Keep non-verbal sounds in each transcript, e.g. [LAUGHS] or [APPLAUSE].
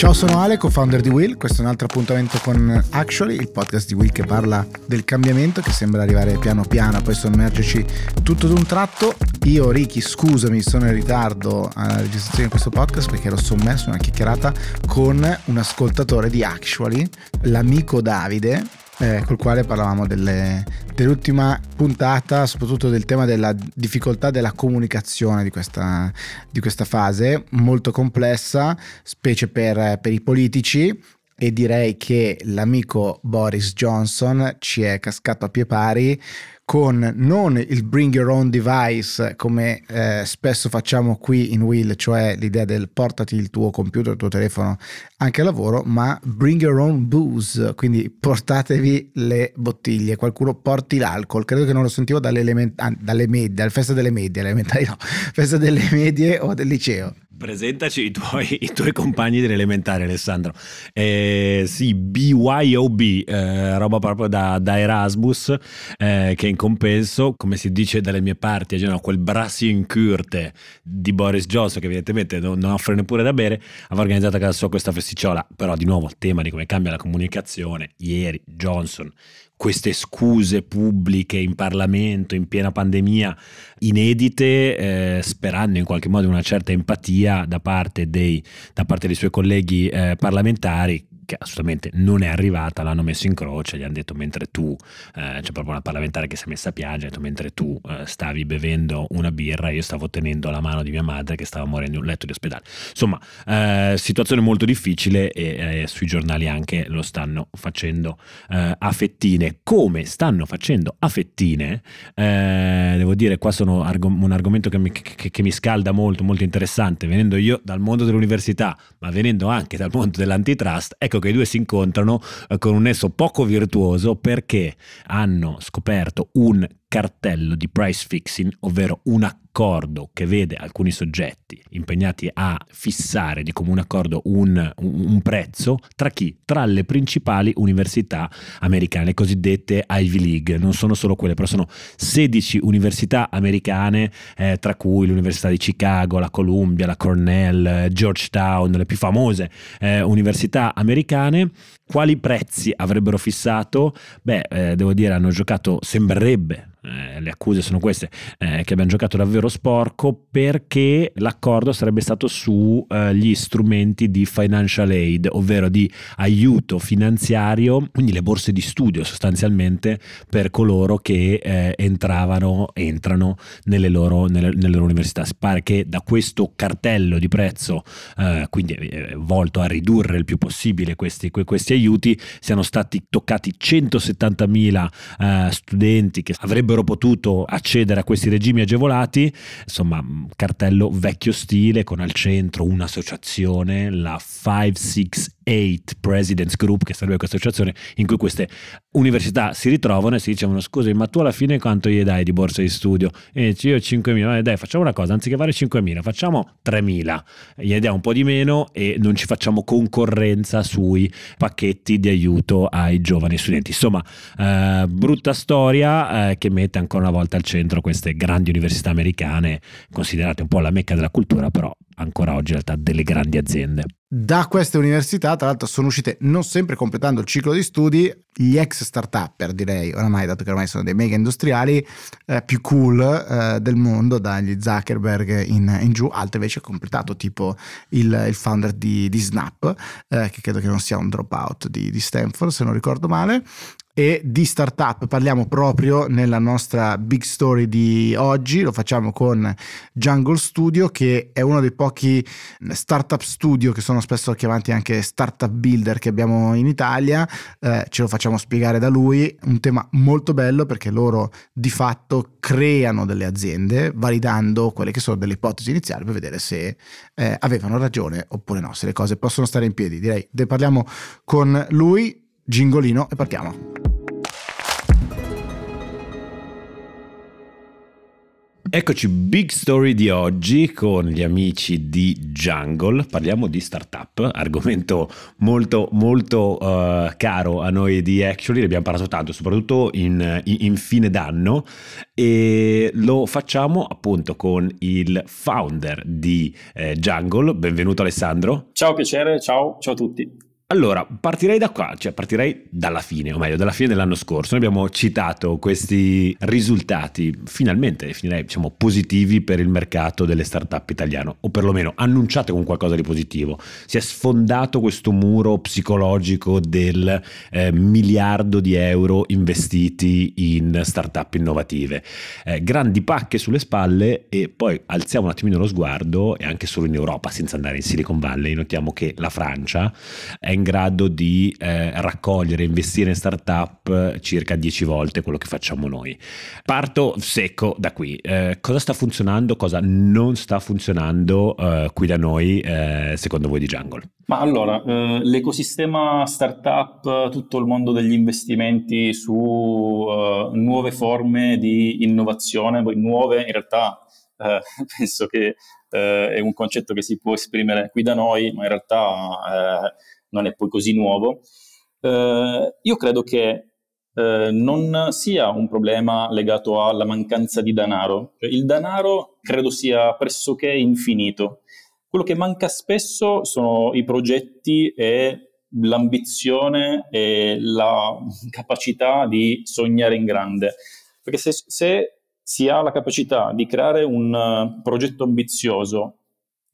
Ciao, sono Ale, co-founder di Will. Questo è un altro appuntamento con Actually, il podcast di Will che parla del cambiamento che sembra arrivare piano piano, poi sommergerci tutto d'un tratto. Io, Ricky, scusami, sono in ritardo alla registrazione di questo podcast perché ero sommerso in una chiacchierata con un ascoltatore di Actually, l'amico Davide, eh, col quale parlavamo delle, dell'ultima puntata, soprattutto del tema della difficoltà della comunicazione di questa, di questa fase, molto complessa, specie per, per i politici. E direi che l'amico Boris Johnson ci è cascato a pie pari con non il bring your own device come eh, spesso facciamo qui in Will, cioè l'idea del portati il tuo computer, il tuo telefono anche al lavoro, ma bring your own booze, quindi portatevi le bottiglie, qualcuno porti l'alcol, credo che non lo sentivo dalle, ah, dalle medie, dalle feste delle medie, elementari no, [LAUGHS] feste delle medie o del liceo. Presentaci i tuoi, [LAUGHS] i tuoi compagni dell'elementare, Alessandro. Eh, sì, BYOB, eh, roba proprio da, da Erasmus, eh, che in compenso, come si dice dalle mie parti, a quel brassi in curte di Boris Johnson, che evidentemente non, non, offre neppure da bere, aveva organizzato a casa sua questa festicciola. Però, di nuovo, il tema di come cambia la comunicazione. Ieri Johnson queste scuse pubbliche in Parlamento in piena pandemia inedite, eh, sperando in qualche modo una certa empatia da parte dei, da parte dei suoi colleghi eh, parlamentari che assolutamente non è arrivata, l'hanno messo in croce, gli hanno detto mentre tu, eh, c'è proprio una parlamentare che si è messa a piangere, ha detto mentre tu eh, stavi bevendo una birra, io stavo tenendo la mano di mia madre che stava morendo in un letto di ospedale. Insomma, eh, situazione molto difficile e eh, sui giornali anche lo stanno facendo eh, a fettine. Come stanno facendo a fettine, eh, devo dire, qua sono arg- un argomento che mi, che, che mi scalda molto, molto interessante, venendo io dal mondo dell'università, ma venendo anche dal mondo dell'antitrust, ecco che i due si incontrano eh, con un nesso poco virtuoso perché hanno scoperto un cartello di price fixing, ovvero un accordo che vede alcuni soggetti impegnati a fissare di comune accordo un, un, prezzo tra chi? Tra le principali università americane, le cosiddette Ivy League. Non sono solo quelle, però sono 16 università americane, eh, tra cui l'Università di Chicago, la Columbia, la Cornell, Georgetown, le più famose eh, università americane. Quali prezzi avrebbero fissato? Beh, eh, devo dire, hanno giocato, sembrerebbe, eh, le accuse sono queste, eh, che abbiamo giocato davvero sporco perché l'accordo sarebbe stato sugli eh, strumenti di financial aid, ovvero di aiuto finanziario, quindi le borse di studio sostanzialmente per coloro che eh, entravano, entrano nelle loro, nelle, nelle loro università. Si pare che da questo cartello di prezzo, eh, quindi eh, volto a ridurre il più possibile questi, questi aiuti, siano stati toccati 170.000 studenti che avrebbero avrebbero potuto accedere a questi regimi agevolati, insomma, cartello vecchio stile con al centro un'associazione, la 568 Presidents Group, che sarebbe questa associazione in cui queste università si ritrovano e si dicevano scusi, ma tu alla fine quanto gli dai di borsa di studio? E io 5.000, eh, dai facciamo una cosa, anziché fare 5.000 facciamo 3.000, gli diamo un po' di meno e non ci facciamo concorrenza sui pacchetti di aiuto ai giovani studenti. Insomma, eh, brutta storia eh, che mette ancora una volta al centro queste grandi università americane, considerate un po' la mecca della cultura, però ancora oggi in realtà delle grandi aziende. Da queste università, tra l'altro, sono uscite non sempre completando il ciclo di studi gli ex start-upper, direi, oramai, dato che ormai sono dei mega industriali eh, più cool eh, del mondo, dagli Zuckerberg in, in, giù, altri invece hanno completato, tipo il, il founder di, di Snap, eh, che credo che non sia un dropout di, di Stanford, se non ricordo male, e di startup parliamo proprio nella nostra big story di oggi, lo facciamo con Jungle Studio che è uno dei pochi startup studio che sono spesso chiamati anche startup builder che abbiamo in Italia, eh, ce lo facciamo spiegare da lui, un tema molto bello perché loro di fatto creano delle aziende validando quelle che sono delle ipotesi iniziali per vedere se eh, avevano ragione oppure no, se le cose possono stare in piedi. Direi, ne parliamo con lui, Gingolino e partiamo. Eccoci, big story di oggi con gli amici di Jungle. Parliamo di startup, argomento molto molto uh, caro a noi di Actually, ne abbiamo parlato tanto, soprattutto in, in, in fine d'anno e lo facciamo appunto con il founder di eh, Jungle. Benvenuto Alessandro. Ciao, piacere, ciao, ciao a tutti. Allora, partirei da qua, cioè partirei dalla fine, o meglio, dalla fine dell'anno scorso. Noi abbiamo citato questi risultati, finalmente definirei, diciamo, positivi per il mercato delle start-up italiano, o perlomeno annunciate con qualcosa di positivo. Si è sfondato questo muro psicologico del eh, miliardo di euro investiti in start-up innovative. Eh, grandi pacche sulle spalle e poi alziamo un attimino lo sguardo e anche solo in Europa, senza andare in Silicon Valley, notiamo che la Francia è in grado di eh, raccogliere, investire in startup circa 10 volte quello che facciamo noi. Parto secco da qui. Eh, cosa sta funzionando, cosa non sta funzionando eh, qui da noi, eh, secondo voi di Jungle? Ma allora, eh, l'ecosistema startup, tutto il mondo degli investimenti su uh, nuove forme di innovazione, poi nuove in realtà eh, [LAUGHS] penso che eh, è un concetto che si può esprimere qui da noi, ma in realtà eh, non è poi così nuovo. Eh, io credo che eh, non sia un problema legato alla mancanza di denaro. Cioè, il denaro credo sia pressoché infinito. Quello che manca spesso sono i progetti e l'ambizione e la capacità di sognare in grande. Perché se, se si ha la capacità di creare un uh, progetto ambizioso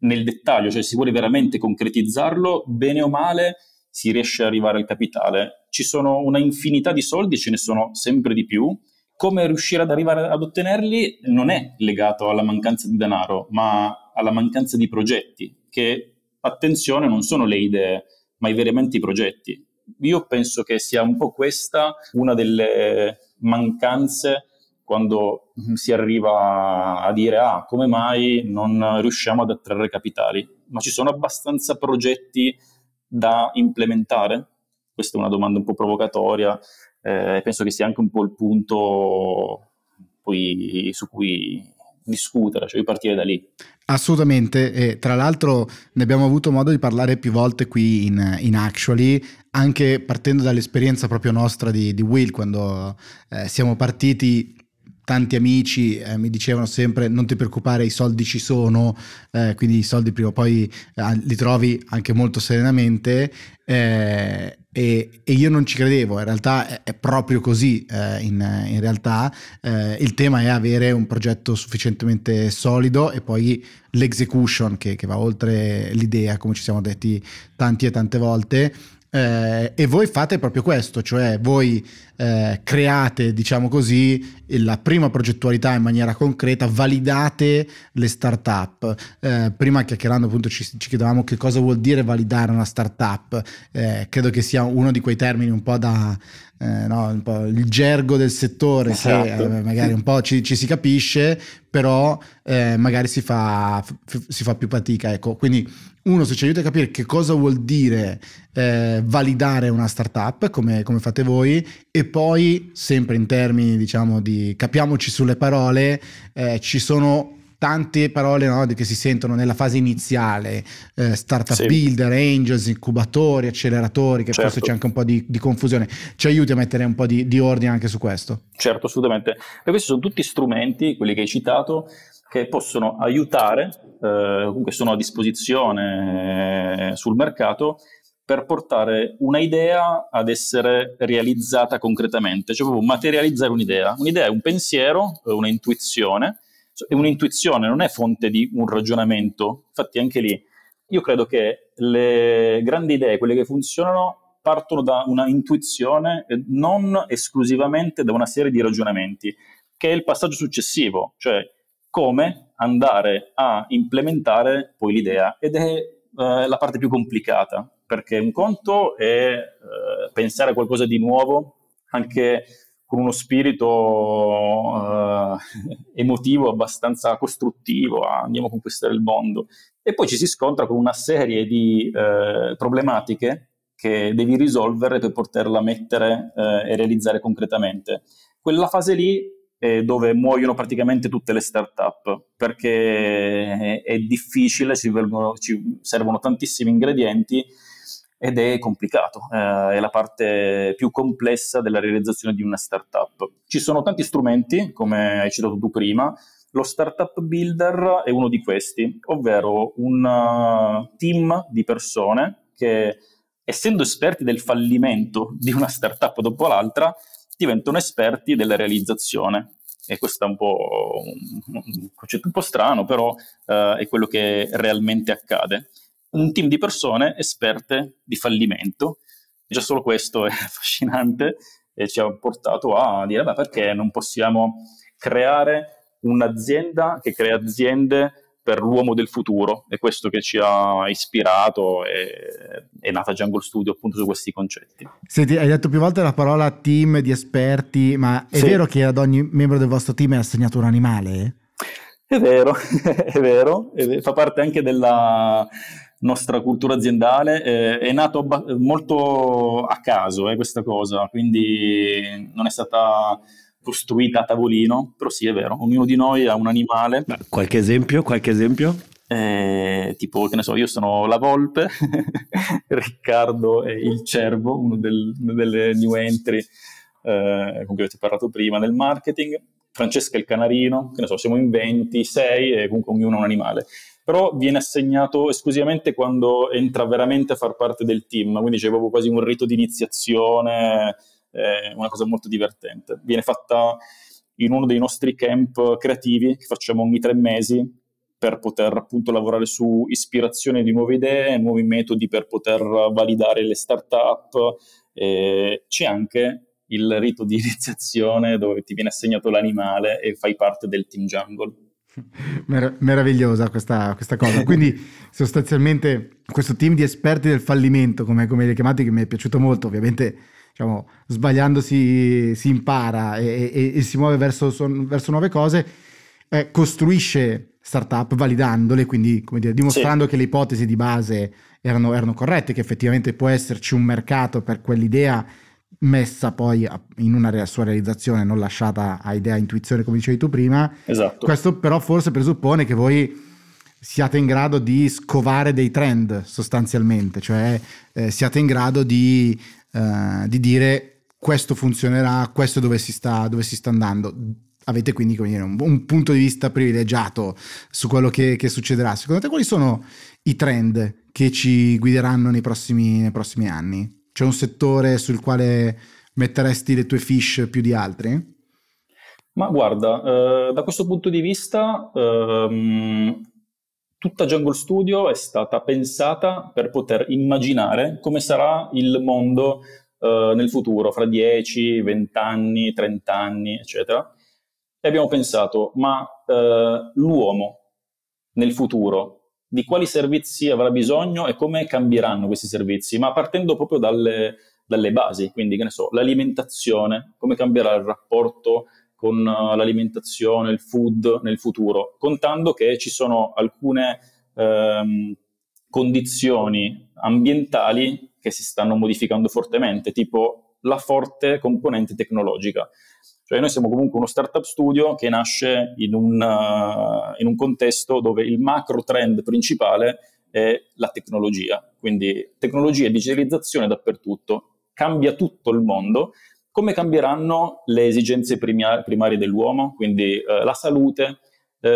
nel dettaglio, cioè si vuole veramente concretizzarlo, bene o male si riesce ad arrivare al capitale. Ci sono una infinità di soldi, ce ne sono sempre di più. Come riuscire ad arrivare ad ottenerli non è legato alla mancanza di denaro, ma alla mancanza di progetti, che, attenzione, non sono le idee, ma i veramente i progetti. Io penso che sia un po' questa una delle mancanze quando si arriva a dire ah, come mai non riusciamo ad attrarre capitali, ma ci sono abbastanza progetti da implementare? Questa è una domanda un po' provocatoria, eh, penso che sia anche un po' il punto poi, su cui discutere, cioè partire da lì. Assolutamente, e tra l'altro ne abbiamo avuto modo di parlare più volte qui in, in Actually, anche partendo dall'esperienza proprio nostra di, di Will, quando eh, siamo partiti tanti amici eh, mi dicevano sempre non ti preoccupare i soldi ci sono eh, quindi i soldi prima o poi eh, li trovi anche molto serenamente eh, e, e, io non ci credevo. In realtà è, è proprio così eh, in, in, realtà eh, il tema è avere un progetto sufficientemente solido e poi l'execution che, che va oltre l'idea come ci siamo detti tanti e tante volte eh, e voi fate proprio questo, cioè voi eh, create, diciamo così, la prima progettualità in maniera concreta, validate le start-up. Eh, prima chiacchierando appunto ci, ci, chiedevamo che cosa vuol dire validare una start-up. Eh, credo che sia uno di quei termini un po' da... Eh, no, un po' il gergo del settore esatto. che eh, magari un po' ci, ci si capisce, però magari si fa, f- si fa più fatica. Ecco, quindi uno se ci aiuta a capire che cosa vuol dire eh, validare una startup come, come fate voi e poi sempre in termini diciamo di capiamoci sulle parole eh, ci sono tante parole no, che si sentono nella fase iniziale, eh, startup sì. builder, angels, incubatori, acceleratori, che certo. forse c'è anche un po' di, di, confusione. Ci aiuti a mettere un po' di, di, ordine anche su questo? Certo, assolutamente. E questi sono tutti strumenti, quelli che hai citato, che possono aiutare, eh, comunque sono a disposizione eh, sul mercato per portare una idea ad essere realizzata concretamente, cioè proprio materializzare un'idea. Un'idea è un pensiero, una intuizione, e un'intuizione non è fonte di un ragionamento, infatti anche lì io credo che le grandi idee, quelle che funzionano, partono da una intuizione e non esclusivamente da una serie di ragionamenti, che è il passaggio successivo, cioè come andare a implementare poi l'idea. Ed è eh, la parte più complicata perché un conto è eh, pensare a qualcosa di nuovo anche con uno spirito eh, [LAUGHS] emotivo abbastanza costruttivo, ah, andiamo a conquistare il mondo, e poi ci si scontra con una serie di eh, problematiche che devi risolvere per poterla mettere eh, e realizzare concretamente. Quella fase lì è dove muoiono praticamente tutte le start-up perché è difficile, ci, vengono, ci servono tantissimi ingredienti ed è complicato, eh, è la parte più complessa della realizzazione di una startup. Ci sono tanti strumenti, come hai citato tu prima, lo Startup Builder è uno di questi, ovvero un uh, team di persone che, essendo esperti del fallimento di una startup dopo l'altra, diventano esperti della realizzazione. E questo è un po' un concetto un po' strano, però uh, è quello che realmente accade un team di persone esperte di fallimento. Già solo questo è [LAUGHS] affascinante e ci ha portato a dire, beh, perché non possiamo creare un'azienda che crea aziende per l'uomo del futuro? È questo che ci ha ispirato e è nata Jungle Studio appunto su questi concetti. Senti, hai detto più volte la parola team di esperti, ma è sì. vero che ad ogni membro del vostro team è assegnato un animale? È vero, [LAUGHS] è vero, è vero. fa parte anche della nostra cultura aziendale, eh, è nato ba- molto a caso eh, questa cosa, quindi non è stata costruita a tavolino, però sì è vero, ognuno di noi ha un animale. Ma qualche esempio? Qualche esempio? Eh, tipo, che ne so, io sono la volpe, [LAUGHS] Riccardo è il cervo, uno, del, delle new entry eh, con cui avete parlato prima nel marketing, Francesca è il canarino, che ne so, siamo in 26 e comunque ognuno ha un animale però viene assegnato esclusivamente quando entra veramente a far parte del team, quindi c'è proprio quasi un rito di iniziazione, eh, una cosa molto divertente. Viene fatta in uno dei nostri camp creativi che facciamo ogni tre mesi per poter appunto lavorare su ispirazione di nuove idee, nuovi metodi per poter validare le start-up. Eh, c'è anche il rito di [LAUGHS] iniziazione dove ti viene assegnato l'animale e fai parte del team Jungle. Mer- meravigliosa questa, questa, cosa. Quindi sostanzialmente questo team di esperti del fallimento, come, come li chiamati, che mi è piaciuto molto, ovviamente diciamo, sbagliando si, si impara e, e, e, si muove verso, verso nuove cose, eh, costruisce startup validandole, quindi dire, dimostrando sì. che le ipotesi di base erano, erano corrette, che effettivamente può esserci un mercato per quell'idea messa poi in una sua realizzazione, non lasciata a idea, intuizione, come dicevi tu prima. Esatto. Questo però forse presuppone che voi siate in grado di scovare dei trend sostanzialmente, cioè eh, siate in grado di, eh, di, dire questo funzionerà, questo dove si sta, dove si sta andando. Avete quindi dire, un, un, punto di vista privilegiato su quello che, che, succederà. Secondo te quali sono i trend che ci guideranno nei prossimi, nei prossimi anni? C'è un settore sul quale metteresti le tue fish più di altri? Ma guarda, eh, da questo punto di vista, ehm, tutta Jungle Studio è stata pensata per poter immaginare come sarà il mondo eh, nel futuro, fra 10, 20 anni, 30 anni, eccetera. E abbiamo pensato, ma eh, l'uomo nel futuro di quali servizi avrà bisogno e come cambieranno questi servizi, ma partendo proprio dalle, dalle basi, quindi che ne so, l'alimentazione, come cambierà il rapporto con uh, l'alimentazione, il food nel futuro, contando che ci sono alcune ehm, condizioni ambientali che si stanno modificando fortemente, tipo la forte componente tecnologica. Cioè noi siamo comunque uno startup studio che nasce in un, uh, in un contesto dove il macro trend principale è la tecnologia, quindi tecnologia e digitalizzazione dappertutto, cambia tutto il mondo, come cambieranno le esigenze primar- primarie dell'uomo, quindi uh, la salute, uh,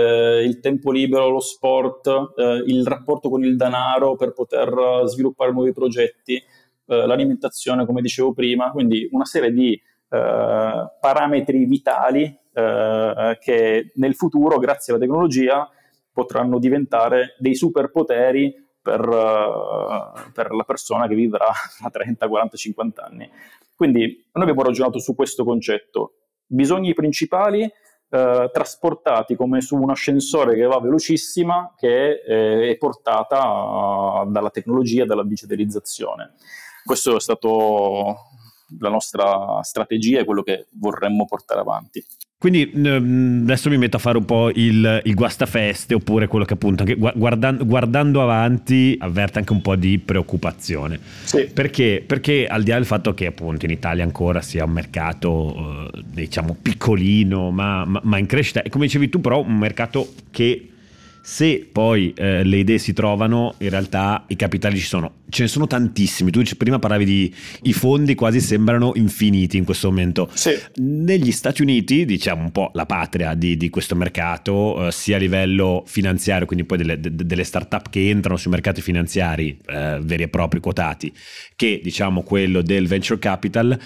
il tempo libero, lo sport, uh, il rapporto con il denaro per poter sviluppare nuovi progetti, l'alimentazione, come dicevo prima, quindi una serie di eh, parametri vitali eh, che nel futuro, grazie alla tecnologia, potranno diventare dei superpoteri per, uh, per, la persona che vivrà a 30, 40, 50 anni. Quindi noi abbiamo ragionato su questo concetto. Bisogni principali uh, trasportati come su un ascensore che va velocissima, che è, è portata dalla tecnologia, dalla digitalizzazione. Questo è stato la nostra strategia e quello che vorremmo portare avanti. Quindi adesso mi metto a fare un po' il, il guastafeste oppure quello che appunto anche guardando, guardando, avanti avverte anche un po' di preoccupazione. Sì. Perché? Perché al di là del fatto che appunto in Italia ancora sia un mercato eh, diciamo piccolino ma, ma, ma in crescita e come dicevi tu però un mercato che se poi eh, le idee si trovano, in realtà i capitali ci sono. Ce ne sono tantissimi. Tu prima parlavi di i fondi quasi sembrano infiniti in questo momento. Sì. Negli Stati Uniti, diciamo un po' la patria di, di questo mercato, eh, sia a livello finanziario, quindi poi delle, de, delle start-up che entrano sui mercati finanziari eh, veri e propri quotati, che diciamo quello del venture capital,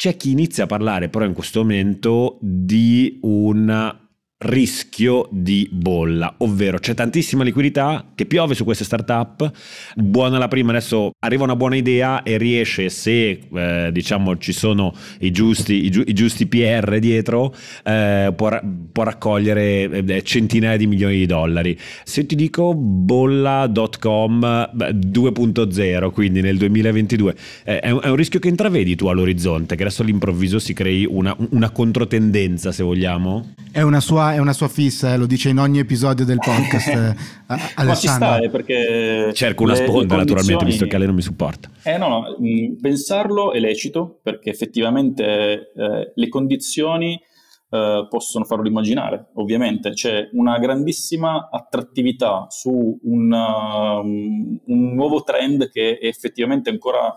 c'è chi inizia a parlare però in questo momento di un rischio di bolla, ovvero c'è tantissima liquidità che piove su queste startup, buona la prima, adesso arriva una buona idea e riesce se eh, diciamo ci sono i giusti, i, giu, i giusti PR dietro, eh, può, può, raccogliere eh, centinaia di milioni di dollari. Se ti dico bolla.com 2.0, quindi nel 2022, eh, è un, è, un, rischio che intravedi tu all'orizzonte, che adesso all'improvviso si crei una, una controtendenza se vogliamo? È una sua è una sua fissa, eh, lo dice in ogni episodio del podcast. [LAUGHS] eh, Ma ci sta, perché... Cerco una sponda naturalmente, visto che lei non mi supporta. Eh no, no, mm, pensarlo è lecito, perché effettivamente eh, le condizioni eh, possono farlo immaginare, ovviamente. C'è una grandissima attrattività su un, um, un nuovo trend che è effettivamente ancora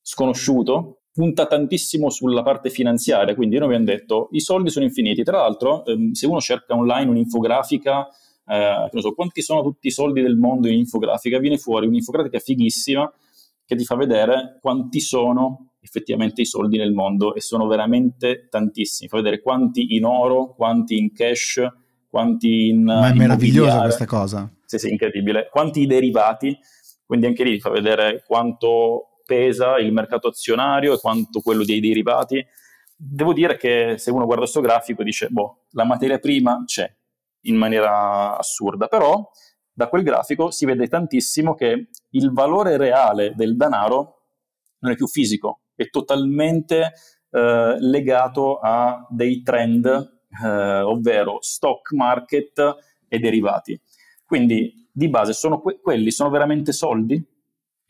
sconosciuto, punta tantissimo sulla parte finanziaria, quindi noi abbiamo detto i soldi sono infiniti. Tra l'altro, ehm, se uno cerca online un'infografica, eh, non so quanti sono tutti i soldi del mondo in infografica, viene fuori un'infografica fighissima che ti fa vedere quanti sono effettivamente i soldi nel mondo e sono veramente tantissimi. Fa vedere quanti in oro, quanti in cash, quanti in. Ma è meravigliosa questa cosa. Sì, sì, incredibile. Quanti derivati, quindi anche lì ti fa vedere quanto pesa il mercato azionario e quanto quello dei derivati. Devo dire che se uno guarda questo grafico dice, boh, la materia prima c'è in maniera assurda, però da quel grafico si vede tantissimo che il valore reale del denaro non è più fisico, è totalmente eh, legato a dei trend, eh, ovvero stock market e derivati. Quindi di base sono que- quelli sono veramente soldi?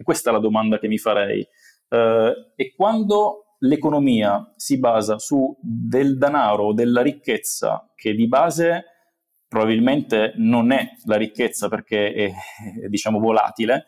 Questa è la domanda che mi farei. Uh, e quando l'economia si basa su del denaro, della ricchezza, che di base probabilmente non è la ricchezza perché è, è diciamo volatile,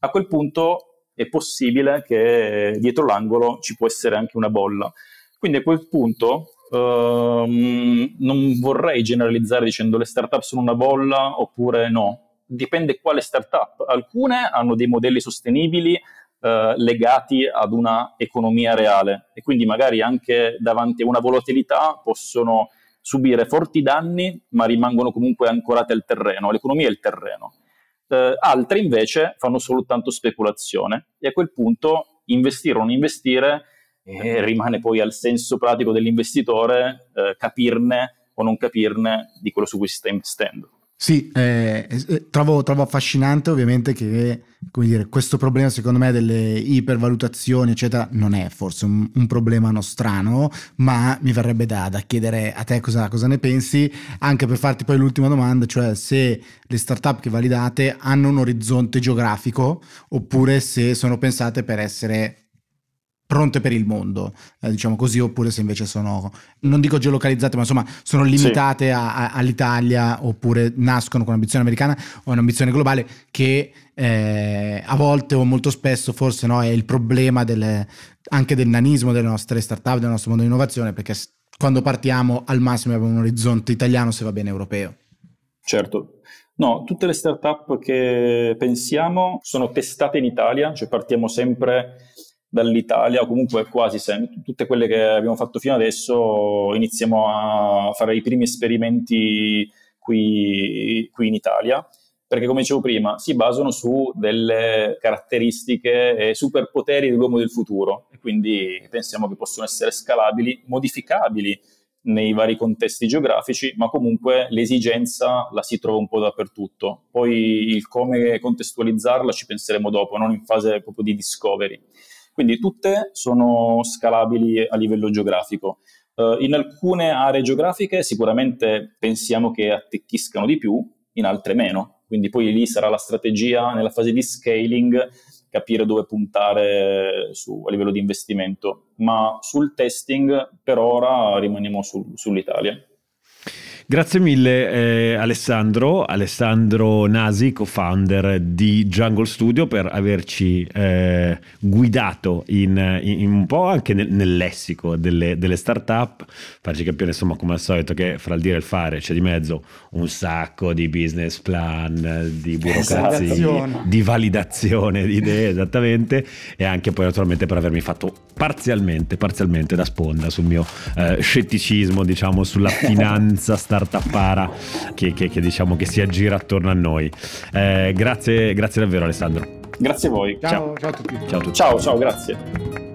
a quel punto è possibile che dietro l'angolo ci può essere anche una bolla. Quindi a quel punto uh, non vorrei generalizzare dicendo le startup sono una bolla oppure no, dipende quale startup. Alcune hanno dei modelli sostenibili eh, legati ad una economia reale e quindi magari anche davanti a una volatilità possono subire forti danni ma rimangono comunque ancorate al terreno, l'economia è il terreno. Eh, altre invece fanno soltanto speculazione e a quel punto investire o non investire eh, rimane poi al senso pratico dell'investitore eh, capirne o non capirne di quello su cui si sta investendo. Sì, eh, eh, trovo, trovo, affascinante ovviamente che dire, questo problema secondo me delle ipervalutazioni eccetera non è forse un, un problema nostrano, ma mi verrebbe da, da chiedere a te cosa, cosa, ne pensi, anche per farti poi l'ultima domanda, cioè se le startup che validate hanno un orizzonte geografico oppure se sono pensate per essere pronte per il mondo, eh, diciamo così, oppure se invece sono, non dico geolocalizzate, ma insomma sono limitate sì. a, a, all'Italia, oppure nascono con un'ambizione americana o un'ambizione globale, che eh, a volte o molto spesso forse no, è il problema delle, anche del nanismo delle nostre startup, del nostro mondo di innovazione, perché quando partiamo al massimo abbiamo un orizzonte italiano, se va bene europeo. Certo, No, tutte le startup che pensiamo sono testate in Italia, cioè partiamo sempre dall'Italia o comunque quasi sempre, tutte quelle che abbiamo fatto fino adesso iniziamo a fare i primi esperimenti qui, qui in Italia perché come dicevo prima si basano su delle caratteristiche e superpoteri dell'uomo del futuro e quindi pensiamo che possono essere scalabili, modificabili nei vari contesti geografici, ma comunque l'esigenza la si trova un po' dappertutto. Poi il come contestualizzarla ci penseremo dopo, non in fase proprio di discovery. Quindi tutte sono scalabili a livello geografico. Uh, in alcune aree geografiche sicuramente pensiamo che attecchiscano di più, in altre meno. Quindi poi lì sarà la strategia nella fase di scaling capire dove puntare su, a livello di investimento. Ma sul testing per ora rimaniamo su, sull'Italia. Grazie mille eh, Alessandro, Alessandro Nasi, co-founder di Jungle Studio, per averci eh, guidato in, in, un po' anche nel, nel lessico delle, delle start-up, farci capire insomma come al solito che fra il dire e il fare c'è di mezzo un sacco di business plan, di burocrazia, di validazione di idee esattamente e anche poi naturalmente per avermi fatto parzialmente, parzialmente da sponda sul mio eh, scetticismo diciamo sulla [LAUGHS] finanza startup startupara che, che, che, diciamo che si aggira attorno a noi. Eh, grazie, grazie davvero Alessandro. Grazie a voi. Ciao, ciao, ciao a tutti. Ciao, ciao, ciao grazie.